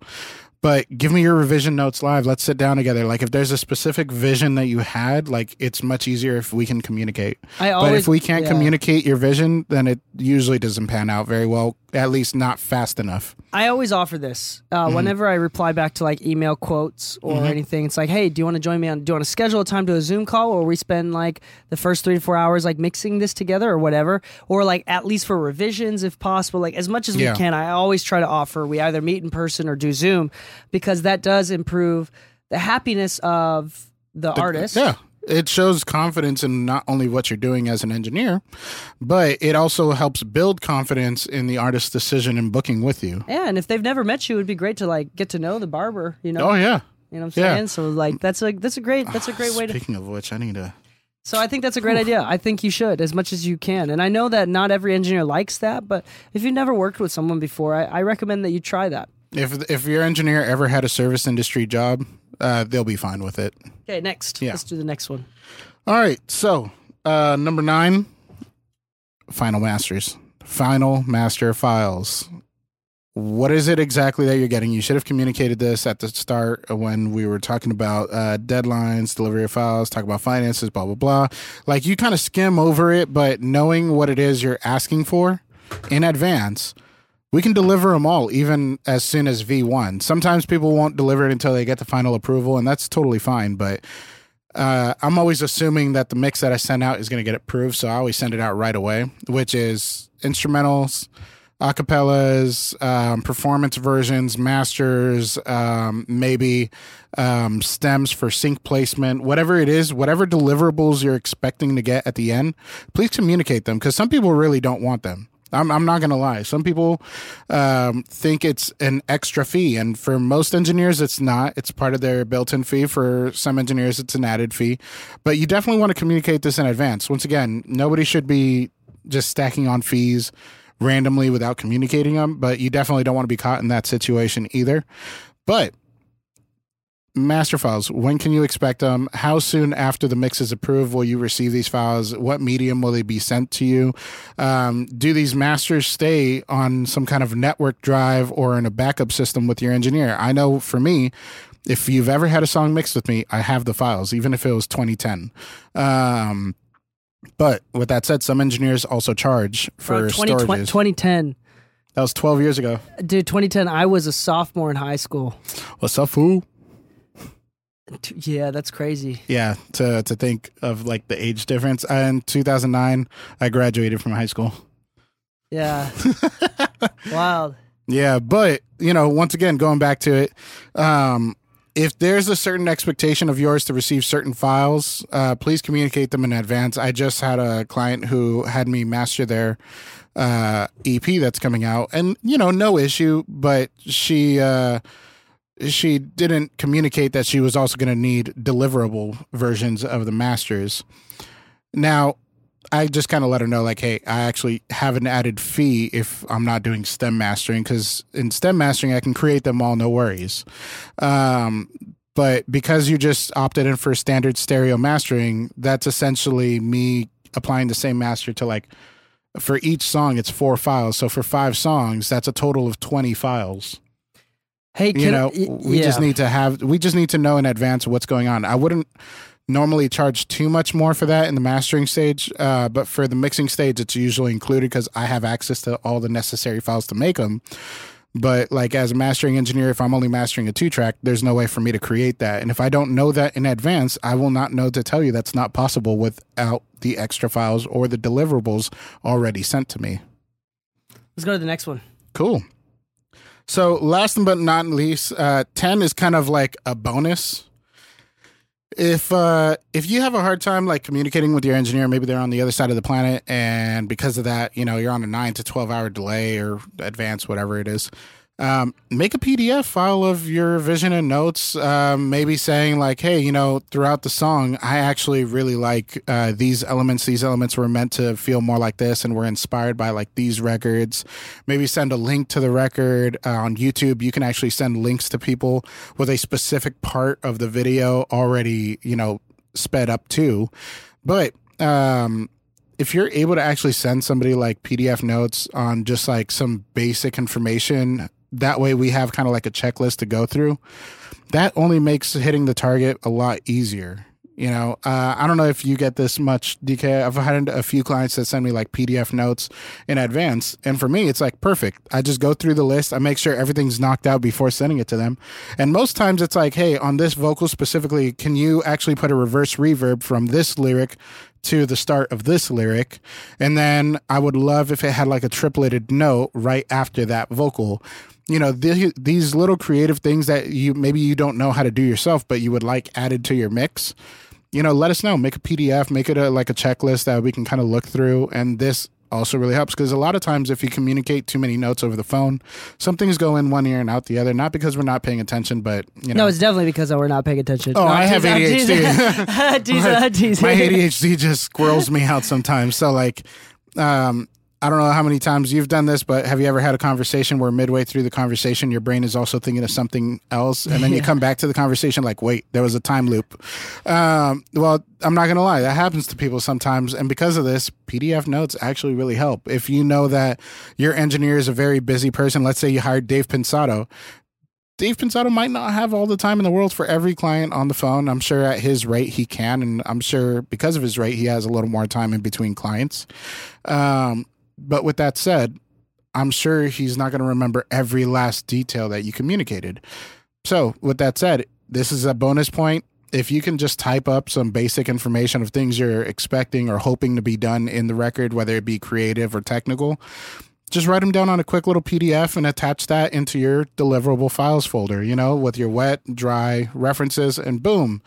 But give me your revision notes live. Let's sit down together. Like if there's a specific vision that you had, like it's much easier if we can communicate. I but if we can't yeah. communicate your vision, then it usually doesn't pan out very well. At least not fast enough. I always offer this uh, Mm-hmm. whenever I reply back to like email quotes or anything. It's like, hey, do you want to join me on? Do you want to schedule a time to a Zoom call where we spend like the first three to four hours like mixing this together or whatever, or like at least for revisions if possible. Like as much as Yeah. we can, I always try to offer we either meet in person or do Zoom because that does improve the happiness of the, artist. Yeah. It shows confidence in not only what you're doing as an engineer, but it also helps build confidence in the artist's decision in booking with you. Yeah, and if they've never met you, it'd be great to like get to know the barber. You know, Oh yeah. you know what I'm yeah. saying. So like that's a that's a great that's a great ah, way to Speaking of which, I need to So I think that's a great idea. I think you should as much as you can. And I know that not every engineer likes that, but if you've never worked with someone before, I, I recommend that you try that. If if your engineer ever had a service industry job, uh, they'll be fine with it. Okay, next. Yeah. Let's do the next one. All right. So uh, number nine, final masters, final master files. What is it exactly that you're getting? You should have communicated this at the start when we were talking about uh, deadlines, delivery of files, talk about finances, blah blah blah. Like you kind of skim over it, but knowing what it is you're asking for in advance, we can deliver them all, even as soon as V1. Sometimes people won't deliver it until they get the final approval, and that's totally fine. But uh, I'm always assuming that the mix that I send out is going to get approved, so I always send it out right away, which is instrumentals, acapellas, um, performance versions, masters, um, maybe um, stems for sync placement, whatever it is, whatever deliverables you're expecting to get at the end, please communicate them because some people really don't want them. I'm, I'm not going to lie. Some people um, think it's an extra fee, and for most engineers, it's not. It's part of their built in fee. For some engineers, it's an added fee. But you definitely want to communicate this in advance. Once again, nobody should be just stacking on fees randomly without communicating them, but you definitely don't want to be caught in that situation either. But master files, when can you expect them? How soon after the mix is approved will you receive these files? What medium will they be sent to you? Um, do these masters stay on some kind of network drive or in a backup system with your engineer? I know for me, if you've ever had a song mixed with me, I have the files, even if it was 2010. Um, but with that said, some engineers also charge for Bro, 2020 storages. 2010. that was 12 years ago. Dude, 2010, I was a sophomore in high school. What's up, fool? Yeah, that's crazy. Yeah, to to think of like the age difference. In 2009, I graduated from high school. Yeah. Wild. Yeah, but you know, once again, going back to it, um, if there's a certain expectation of yours to receive certain files, uh, please communicate them in advance. I just had a client who had me master their uh, EP that's coming out, and you know, no issue, but she. Uh, she didn't communicate that she was also going to need deliverable versions of the masters. Now, I just kind of let her know, like, hey, I actually have an added fee if I'm not doing stem mastering because in stem mastering, I can create them all, no worries. Um, but because you just opted in for standard stereo mastering, that's essentially me applying the same master to like for each song, it's four files. So for five songs, that's a total of 20 files Hey, can you know y- we just need to have we just need to know in advance what's going on i wouldn't normally charge too much more for that in the mastering stage uh, but for the mixing stage it's usually included because i have access to all the necessary files to make them But like as a mastering engineer, if I'm only mastering a two track, there's no way for me to create that. And if I don't know that in advance, I will not know to tell you that's not possible without the extra files or the deliverables already sent to me. Let's go to the next one. Cool. So last but not least, uh, ten is kind of like a bonus. If uh, if you have a hard time like communicating with your engineer, maybe they're on the other side of the planet, and because of that, you know you're on a nine to twelve hour delay or advance, whatever it is um, make a PDF file of your vision and notes. Um, maybe saying like, "Hey, you know, throughout the song, I actually really like uh, these elements. These elements were meant to feel more like this, and were inspired by like these records." Maybe send a link to the record uh, on YouTube. You can actually send links to people with a specific part of the video already, you know, sped up too. But um, if you're able to actually send somebody like PDF notes on just like some basic information that way we have kind of like a checklist to go through. That only makes hitting the target a lot easier. You know, uh, I don't know if you get this much, DK. I've had a few clients that send me like PDF notes in advance. And for me, it's like perfect. I just go through the list. I make sure everything's knocked out before sending it to them. And most times it's like, hey, on this vocal specifically, can you actually put a reverse reverb from this lyric to the start of this lyric. And then I would love if it had like a tripleted note right after that vocal you know th- these little creative things that you maybe you don't know how to do yourself but you would like added to your mix you know let us know. Make a pdf make it a, like a checklist that we can kind of look through. And this also really helps because a lot of times if you communicate too many notes over the phone some things go in one ear and out the other not because we're not paying attention but you know. no it's definitely because we're not paying attention. Oh no, i have adhd my, my adhd just squirrels me out sometimes. So like um I don't know how many times you've done this, but have you ever had a conversation where midway through the conversation, your brain is also thinking of something else, and then yeah. you come back to the conversation like, wait, there was a time loop. Um, well, I'm not gonna lie, that happens to people sometimes, and because of this, PDF notes actually really help. If you know that your engineer is a very busy person, let's say you hired Dave Pensado, Dave Pensado might not have all the time in the world for every client on the phone. I'm sure at his rate he can, and I'm sure because of his rate he has a little more time in between clients. Um, but with that said, I'm sure he's not going to remember every last detail that you communicated. So, with that said, this is a bonus point. If you can just type up some basic information of things you're expecting or hoping to be done in the record, whether it be creative or technical, just write them down on a quick little PDF and attach that into your deliverable files folder, you know, with your wet, dry references, and boom,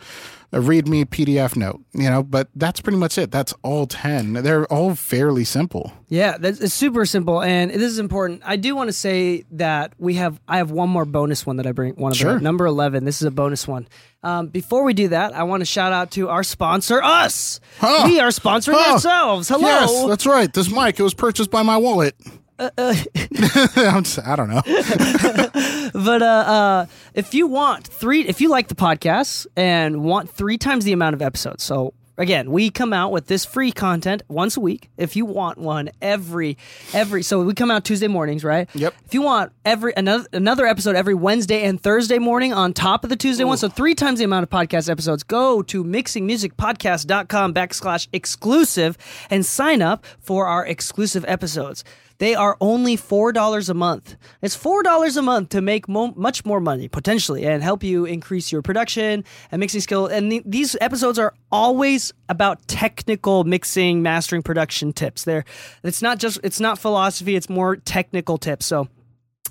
a README PDF note, you know, but that's pretty much it. That's all 10. They're all fairly simple. Yeah, that's it's super simple. And this is important. I do want to say that we have, I have one more bonus one that I bring, one of sure. them, number 11. This is a bonus one. Um, before we do that, I want to shout out to our sponsor, us. Huh. We are sponsoring huh. ourselves. Hello. Yes, that's right. This mic, it was purchased by my wallet. Uh, uh. just, I don't know. but uh, uh, if you want three, if you like the podcast and want three times the amount of episodes, so again, we come out with this free content once a week. If you want one every every, so we come out Tuesday mornings, right? Yep. If you want every another another episode every Wednesday and Thursday morning on top of the Tuesday Ooh. one, so three times the amount of podcast episodes, go to mixingmusicpodcast.com backslash exclusive and sign up for our exclusive episodes. They are only $4 a month. It's $4 a month to make mo- much more money, potentially, and help you increase your production and mixing skill. And th- these episodes are always about technical mixing, mastering, production tips. There, it's not just, it's not philosophy, it's more technical tips. So,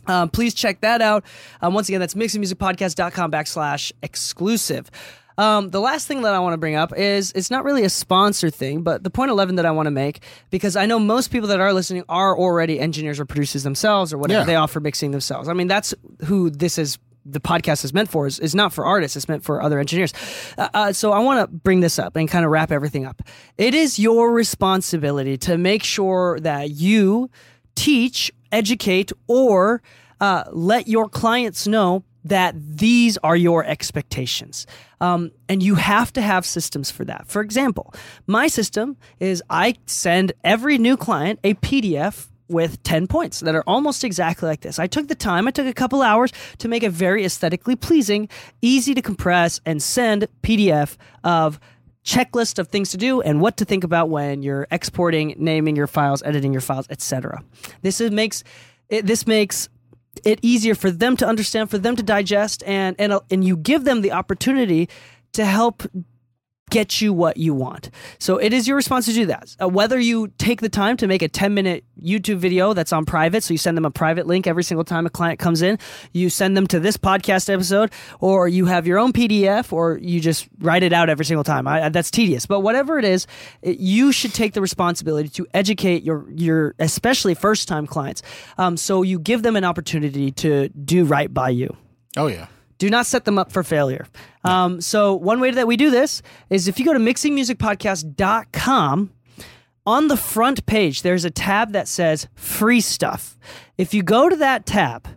um, please check that out. Um, once again, that's mixingmusicpodcast.com backslash exclusive. Um, the last thing that I want to bring up is it's not really a sponsor thing, but the point 11 that I want to make, because I know most people that are listening are already engineers or producers themselves or whatever. Yeah. They offer mixing themselves. I mean, that's who this is the podcast is meant for is, is not for artists it's meant for other engineers uh, uh, so i want to bring this up and kind of wrap everything up it is your responsibility to make sure that you teach educate or uh, let your clients know that these are your expectations. Um, and you have to have systems for that. For example, my system is I send every new client a PDF with 10 points that are almost exactly like this. I took the time, I took a couple hours to make a very aesthetically pleasing, easy to compress and send PDF of checklist of things to do and what to think about when you're exporting, naming your files, editing your files, etc. This is, makes it, this makes it easier for them to understand, for them to digest, and and uh, and you give them the opportunity to help get you what you want. So it is your response to do that. Uh, whether you take the time to make a 10 minute YouTube video that's on private, so you send them a private link every single time a client comes in, you send them to this podcast episode, or you have your own PDF, or you just write it out every single time. I, that's tedious, but whatever it is, it, you should take the responsibility to educate your your especially first time clients. Um, so you give them an opportunity to do right by you. Oh yeah. Do not set them up for failure. Um, so, one way that we do this is if you go to mixingmusicpodcast.com, on the front page, there's a tab that says free stuff. If you go to that tab,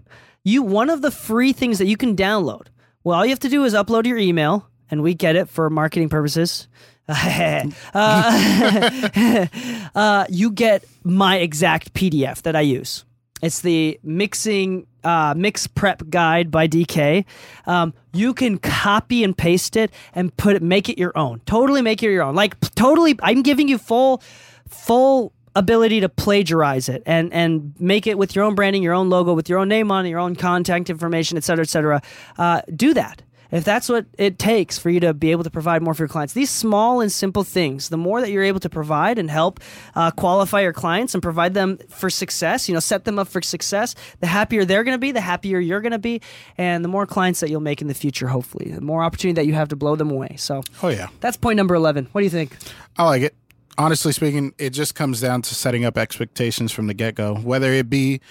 you one of the free things that you can download. Well, all you have to do is upload your email, and we get it for marketing purposes. uh, uh, you get my exact PDF that I use. It's the mixing uh, mix prep guide by DK. Um, you can copy and paste it and put it, make it your own. Totally make it your own. Like totally, I'm giving you full, full ability to plagiarize it and and make it with your own branding, your own logo, with your own name on it, your own contact information, et cetera, et cetera. Uh, do that if that's what it takes for you to be able to provide more for your clients, these small and simple things, the more that you're able to provide and help uh, qualify your clients and provide them for success, you know, set them up for success, the happier they're going to be, the happier you're going to be, and the more clients that you'll make in the future, hopefully, the more opportunity that you have to blow them away. So, oh, yeah. That's point number 11. What do you think? I like it honestly speaking, it just comes down to setting up expectations from the get go, whether it be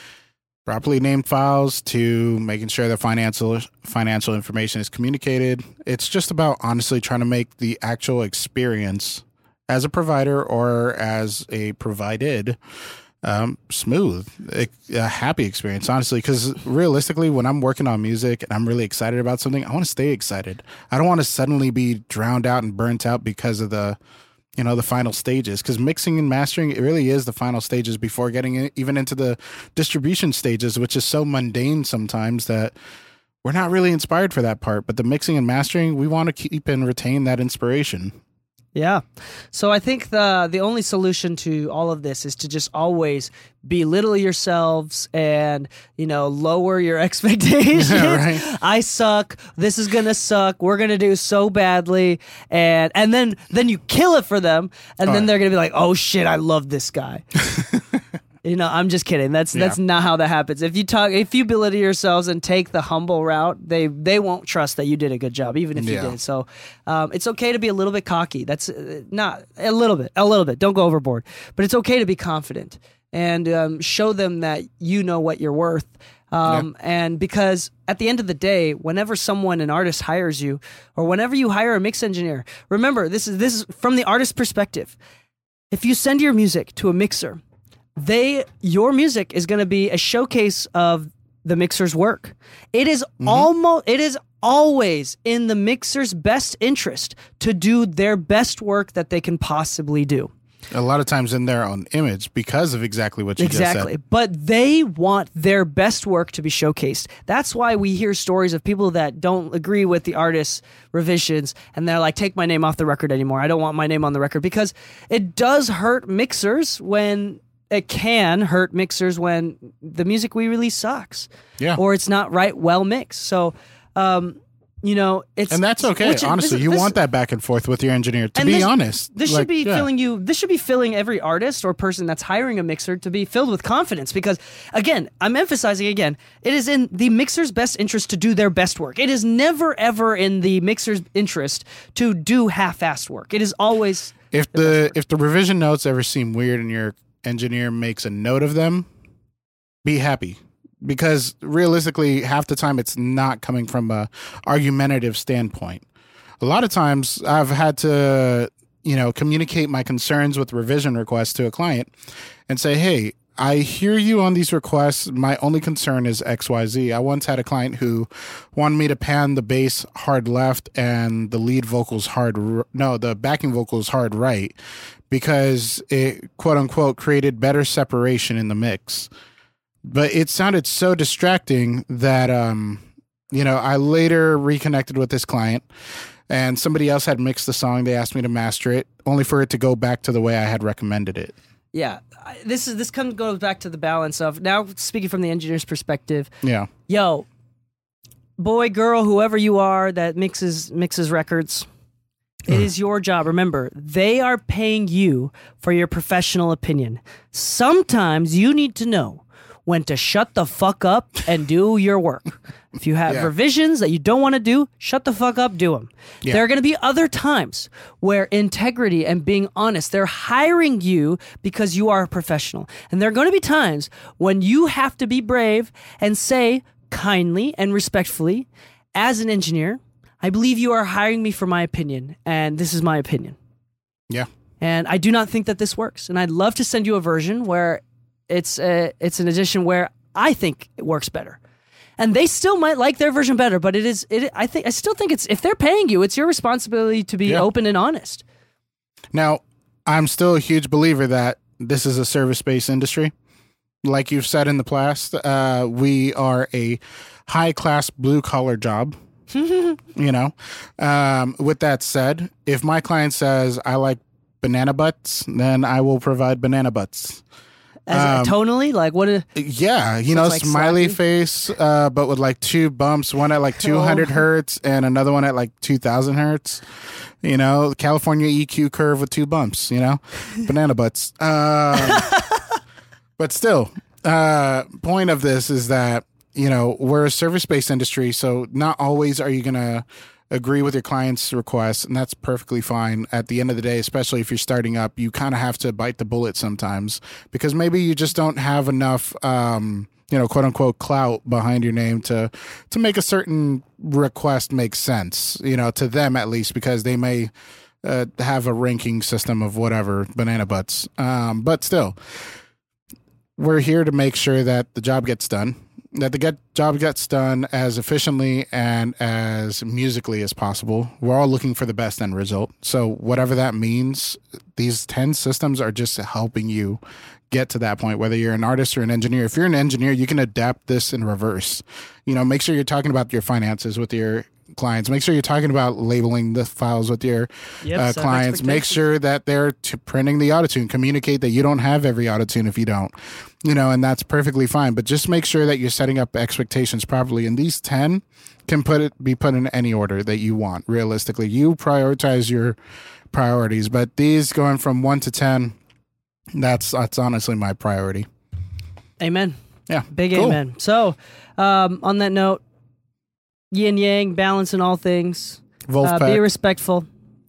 properly named files to making sure that financial financial information is communicated. It's just about honestly trying to make the actual experience as a provider or as a provided um, smooth, a, a, happy experience, honestly. Because realistically, when I'm working on music and I'm really excited about something, I want to stay excited. I don't want to suddenly be drowned out and burnt out because of the you know the final stages because mixing and mastering it really is the final stages before getting even into the distribution stages which is so mundane sometimes that we're not really inspired for that part. But the mixing and mastering we want to keep and retain that inspiration yeah. So I think the the only solution to all of this is to just always belittle yourselves and, you know, lower your expectations. Yeah, right. I suck. This is going to suck. We're going to do so badly and and then then you kill it for them and all then right. they're going to be like, "Oh shit, I love this guy." You know, I'm just kidding. That's yeah. that's not how that happens. If you talk, if you belittle yourselves and take the humble route, they they won't trust that you did a good job, even if yeah. you did. So, um, it's okay to be a little bit cocky. That's uh, not a little bit, a little bit. Don't go overboard, but it's okay to be confident and um, show them that you know what you're worth. Um, yeah. And because at the end of the day, whenever someone, an artist, hires you, or whenever you hire a mix engineer, remember this is this is from the artist perspective. If you send your music to a mixer they your music is going to be a showcase of the mixer's work. It is mm-hmm. almost it is always in the mixer's best interest to do their best work that they can possibly do. A lot of times in their own image because of exactly what you said. exactly. But they want their best work to be showcased. That's why we hear stories of people that don't agree with the artist's revisions and they're like, take my name off the record anymore. I don't want my name on the record because it does hurt mixers when it can hurt mixers when the music we release sucks. Yeah. Or it's not right well mixed. So um, you know, it's and that's okay. Which, Honestly, this, you this, want that back and forth with your engineer. To be this, honest, this like, should be yeah. filling you. This should be filling every artist or person that's hiring a mixer to be filled with confidence. Because again, I'm emphasizing again, it is in the mixer's best interest to do their best work. It is never ever in the mixer's interest to do half-assed work. It is always if the if the revision notes ever seem weird and your engineer makes a note of them, be happy because realistically half the time it's not coming from a argumentative standpoint a lot of times i've had to you know communicate my concerns with revision requests to a client and say hey I hear you on these requests. My only concern is XYZ. I once had a client who wanted me to pan the bass hard left and the lead vocals hard, no, the backing vocals hard right because it quote unquote created better separation in the mix but it sounded so distracting that um, you know I later reconnected with this client, and somebody else had mixed the song. They asked me to master it, only for it to go back to the way I had recommended it. Yeah, this is this comes goes back to the balance of now speaking from the engineer's perspective. Yeah. Yo, boy, girl, whoever you are that mixes mixes records, it is your job. Remember, they are paying you for your professional opinion. Sometimes you need to know when to shut the fuck up and do your work. If you have Yeah. revisions that you don't want to do, shut the fuck up, do them. Yeah. There are going to be other times where integrity and being honest, they're hiring you because you are a professional. And there are going to be times when you have to be brave and say kindly and respectfully, as an engineer, I believe you are hiring me for my opinion, and this is my opinion. Yeah. And I do not think that this works. And I'd love to send you a version where it's a, it's an edition where I think it works better. And they still might like their version better, but it is it I think I still think it's if they're paying you, it's your responsibility to be Yeah. open and honest. Now, I'm still a huge believer that this is a service based industry. Like you've said in the past, uh, we are a high class blue collar job. you know, um, with that said, if my client says I like banana butts, then I will provide banana butts. As Um, tonally, like what a, Yeah, you know, like smiley slappy? face, uh, but with like two bumps, one at like 200 Oh. hertz and another one at like 2000 hertz. You know, California EQ curve with two bumps, you know, banana butts. Um, but still, uh, point of this is that, you know, we're a service based industry. So not always are you going to agree with your client's requests. And that's perfectly fine. At the end of the day, especially if you're starting up, you kind of have to bite the bullet sometimes because maybe you just don't have enough, um, you know, quote unquote clout behind your name to to make a certain request make sense, you know, to them at least, because they may uh, have a ranking system of whatever banana butts. Um, but still, we're here to make sure that the job gets done, that the get job gets done as efficiently and as musically as possible. We're all looking for the best end result. So whatever that means, these 10 systems are just helping you get to that point whether you're an artist or an engineer. If you're an engineer, you can adapt this in reverse. You know, make sure you're talking about your finances with your clients. Make sure you're talking about labeling the files with your Yep, uh, clients. Make sure that they're t- printing the autotune. Communicate that you don't have every autotune if you don't, you know, and that's perfectly fine. But just make sure that you're setting up expectations properly. And these ten can put it be put in any order that you want. Realistically, you prioritize your priorities. But these going from one to ten, that's that's honestly my priority. Amen. Yeah, Big cool. amen. So, um, on that note, yin yang, balance in all things. Uh, be respectful,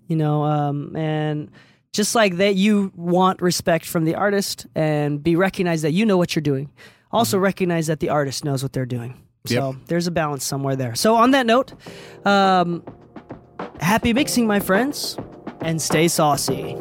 you know, um, and just like that, you want respect from the artist and be recognized that you know what you're doing. Also, recognize that the artist knows what they're doing. So Yep. there's a balance somewhere there. So on that note, um, happy mixing, my friends, and stay saucy.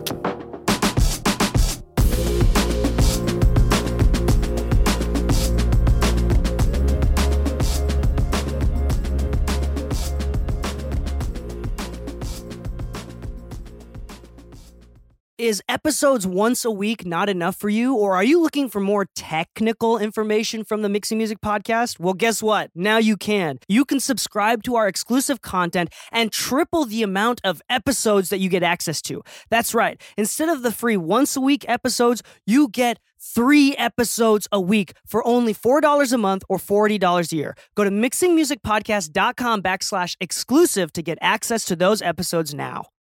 Is episodes once a week not enough for you, or are you looking for more technical information from the Mixing Music Podcast? Well, guess what? Now you can. You can subscribe to our exclusive content and triple the amount of episodes that you get access to. That's right. Instead of the free once a week episodes, you get three episodes a week for only $4 a month or $40 a year. Go to mixingmusicpodcast.com backslash exclusive to get access to those episodes now.